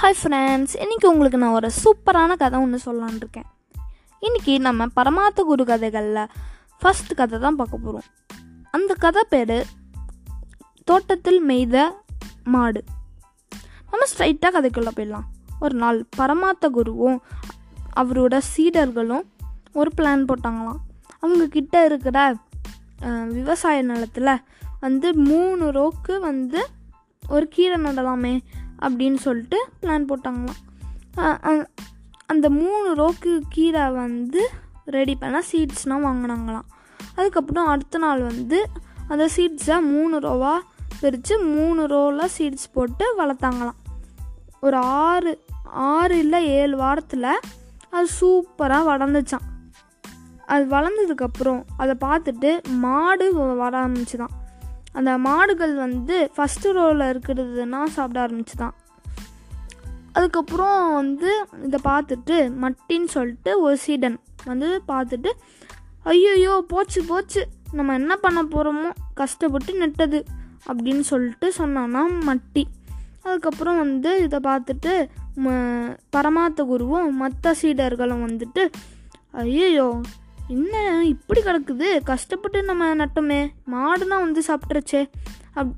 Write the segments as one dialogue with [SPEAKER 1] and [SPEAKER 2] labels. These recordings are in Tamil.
[SPEAKER 1] ஹாய் ஃப்ரெண்ட்ஸ் இன்றைக்கி உங்களுக்கு நான் ஒரு சூப்பரான கதை ஒன்று சொல்லலான்னு இருக்கேன். இன்றைக்கி நம்ம பரமாத்த குரு கதைகளில் ஃபஸ்ட் கதை தான் பார்க்க போகிறோம் அந்த கதை பேர் தோட்டத்தில் மெய்த மாடு. நம்ம ஸ்ட்ரைட்டாக கதைக்குள்ளே போயிடலாம். ஒரு நாள் பரமாத்த குருவும் அவரோட சீடர்களும் ஒரு பிளான் போட்டாங்களாம். அவங்க கிட்ட இருக்கிற விவசாய நிலத்தில் வந்து மூணு ரோக்கு வந்து ஒரு கீரை நடலாமே அப்படின்னு சொல்லிட்டு பிளான் போட்டாங்களாம். அந்த மூணு ரோக்கு கீரை வந்து ரெடி பண்ண சீட்ஸ்னால் வாங்கினாங்களாம். அதுக்கப்புறம் அடுத்த நாள் வந்து அந்த சீட்ஸை மூணு ரோவாக பிரித்து மூணு ரோவில் சீட்ஸ் போட்டு வளர்த்தாங்களாம். ஒரு ஆறு ஆறு இல்லை ஏழு வாரத்தில் அது சூப்பராக வளர்ந்துச்சான் அது வளர்ந்ததுக்கப்புறம் அதை பார்த்துட்டு மாடு வ- வர ஆரம்பிச்சுதான் அந்த மாடுகள் வந்து ஃபஸ்ட்டு ரோவில் இருக்கிறதுனா சாப்பிட ஆரம்பிச்சுதான். அதுக்கப்புறம் வந்து இதை பார்த்துட்டு மட்டின்னு சொல்லிட்டு ஒரு சீடன் வந்து பார்த்துட்டு ஐயோயோ போச்சு போச்சு. நம்ம என்ன பண்ண போகிறோமோ கஷ்டப்பட்டு நெட்டது. அப்படின்னு சொல்லிட்டு சொன்னான்னா மட்டி. அதுக்கப்புறம் வந்து இதை பார்த்துட்டு ம- பரமாத்த குருவும் மற்ற சீடர்களும் வந்துட்டு ஐயோ என்ன இப்படி கிடக்குது? கஷ்டப்பட்டு நம்ம நட்டோமே. மாடுனா வந்து சாப்பிட்ருச்சே அப்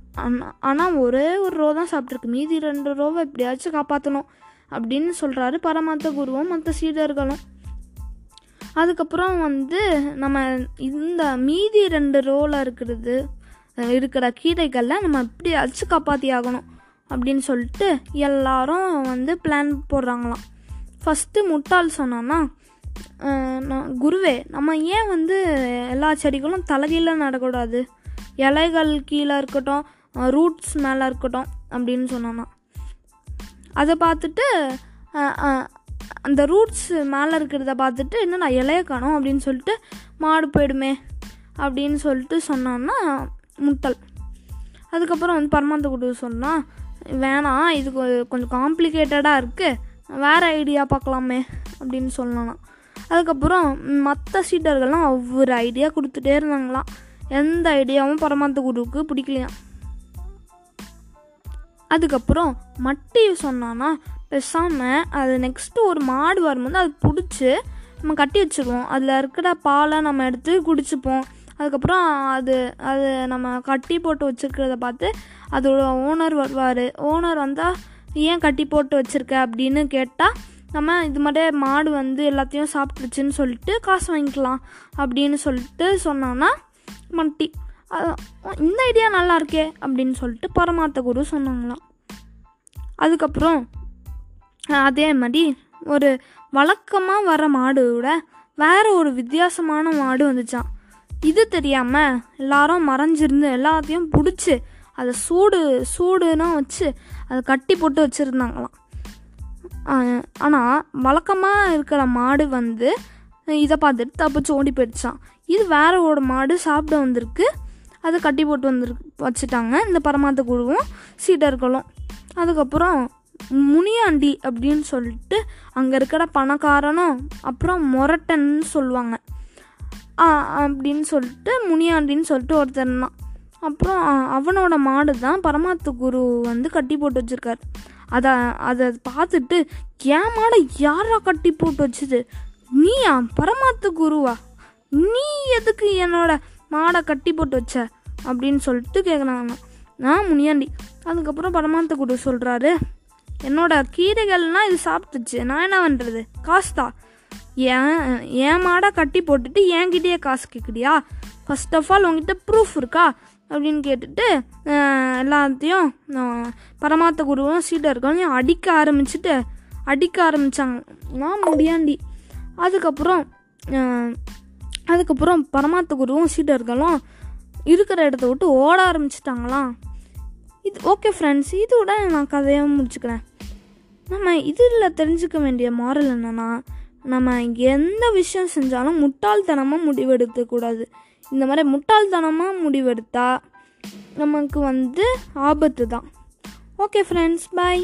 [SPEAKER 1] ஆனால் ஒரே ஒரு ரோ தான் சாப்பிட்ருக்கு மீதி ரெண்டு ரோவை எப்படியாச்சும் காப்பாற்றணும் அப்படின்னு சொல்கிறாரு பரமாத்த குருவும் மற்ற சீடர்களும். அதுக்கப்புறம் வந்து நம்ம இந்த மீதி ரெண்டு ரோவில் இருக்கிறது இருக்கிற கீரைகளில் நம்ம எப்படியாச்சும் காப்பாற்றி ஆகணும் அப்படின்னு சொல்லிட்டு எல்லாரும் வந்து பிளான் போடுறாங்களாம். ஃபஸ்ட்டு முட்டாள் சொன்னான்னா குருவே நம்ம ஏன் வந்து எல்லா செடிகளும் தலைகீழ நடக்கூடாது? இலைகள் கீழே இருக்கட்டும் ரூட்ஸ் மேலே இருக்கட்டும் அப்படின்னு சொன்னோன்னா அதை பார்த்துட்டு அந்த ரூட்ஸ் மேலே இருக்கிறத பார்த்துட்டு என்னடா இலைய காணும்? அப்படின்னு சொல்லிட்டு மாடு போயிடுமே அப்படின்னு சொல்லிட்டு சொன்னான்னா முட்டல். அதுக்கப்புறம் வந்து பரமாந்த குடு சொன்னால் வேணாம் இது கொஞ்சம் காம்ப்ளிகேட்டடாக இருக்குது வேறு ஐடியா பார்க்கலாமே அப்படின்னு சொல்லலாம் அதுக்கப்புறம் மற்ற சீட்டர்கள்லாம் ஒவ்வொரு ஐடியா கொடுத்துட்டே இருந்தாங்களாம். எந்த ஐடியாவும் பரமாத்த குருவுக்கு பிடிக்கலையாம். அதுக்கப்புறம் மட்டி சொன்னான்னா பேசாமல் அது நெக்ஸ்ட்டு ஒரு மாடு வரும்போது அது பிடிச்சி நம்ம கட்டி வச்சுருவோம். அதில் இருக்கிற பாலை நம்ம எடுத்து குடிச்சுப்போம். அதுக்கப்புறம் அது அது நம்ம கட்டி போட்டு வச்சுருக்கிறத பார்த்து அதோட ஓனர் வருவார். ஓனர் வந்தால் ஏன் கட்டி போட்டு வச்சுருக்க? அப்படின்னு கேட்டால் நம்ம இது மாதிரி மாடு வந்து எல்லாத்தையும் சாப்பிட்டுருச்சுன்னு சொல்லிட்டு காசு வாங்கிக்கலாம் அப்படின்னு சொல்லிட்டு சொன்னான்னா மட்டி இந்த ஐடியா நல்லா இருக்கே அப்படின்னு சொல்லிட்டு பரமாத்த குரு சொன்னாங்களாம். அதுக்கப்புறம் அதே மாதிரி ஒரு வழக்கமாக வர மாடு விட வேற ஒரு வித்தியாசமான மாடு வந்துச்சான் இது தெரியாமல் எல்லாரும் மறைஞ்சிருந்து எல்லாத்தையும் பிடிச்சி அதை சூடு சூடுனா வச்சு அதை கட்டி போட்டு வச்சுருந்தாங்களாம். ஆனால் வழக்கமாக இருக்கிற மாடு வந்து இதை பார்த்துட்டு தப்பிச்சு ஓடி போயிடுச்சான் இது வேற ஒரு மாடு சாப்பிட வந்திருக்கு. அதை கட்டி போட்டு வந்திருக்கு வச்சுட்டாங்க. இந்த பரமாத்த குழுவும் சீடர்களும் அதுக்கப்புறம் முனியாண்டி அப்படின்னு சொல்லிட்டு அங்கே இருக்கிற பணக்காரனும் அப்புறம் மொரட்டன்னு சொல்லுவாங்க. ஆ, அப்படின்னு சொல்லிட்டு முனியாண்டின்னு சொல்லிட்டு ஒருத்தர் தான் அப்புறம் அவனோட மாடு தான் பரமாத்து குரு வந்து கட்டி போட்டு வச்சுருக்காரு. அதை அதை பார்த்துட்டு கேமாட மாடை யாரா கட்டி போட்டு வச்சுது? நீயா பரமாத்து குருவா? நீ எதுக்கு என்னோட மாடை கட்டி போட்டு வச்ச? அப்படின்னு சொல்லிட்டு கேட்குறாங்க நான் முனியாண்டி. அதுக்கப்புறம் பரமாத்த குரு சொல்கிறாரு என்னோட கீரைகள்லாம் இது சாப்பிட்டுச்சு. நான் என்ன பண்ணுறது காசு தான் ஏன் என் மாடை கட்டி போட்டுட்டு என்கிட்டயே காசு கேட்குறியா ஃபர்ஸ்ட் ஆஃப் ஆல் உங்ககிட்ட ப்ரூஃப் இருக்கா? அப்படின்னு கேட்டுட்டு எல்லாத்தையும் பரமாத்த குருவும் சீடர்களையும் அடிக்க ஆரம்பிச்சுட்டு அடிக்க ஆரம்பித்தாங்க நான் முடியாண்டி. அதுக்கப்புறம் அதுக்கப்புறம் பரமாத்த குருவும் சீடர்களும் இருக்கிற இடத்த விட்டு ஓட ஆரம்பிச்சிட்டாங்களாம் இது ஓகே ஃப்ரெண்ட்ஸ் இதோட நான் கதையை முடிச்சுக்கிறேன். நம்ம இதில் தெரிஞ்சுக்க வேண்டிய மாரல் என்னன்னா நம்ம எந்த விஷயம் செஞ்சாலும் முட்டாள்தனமாக முடிவெடுக்கக்கூடாது. இந்த மாதிரி முட்டாள்தனமாக முடிவெடுத்தா நமக்கு வந்து ஆபத்து தான் ஓகே ஃப்ரெண்ட்ஸ் பாய்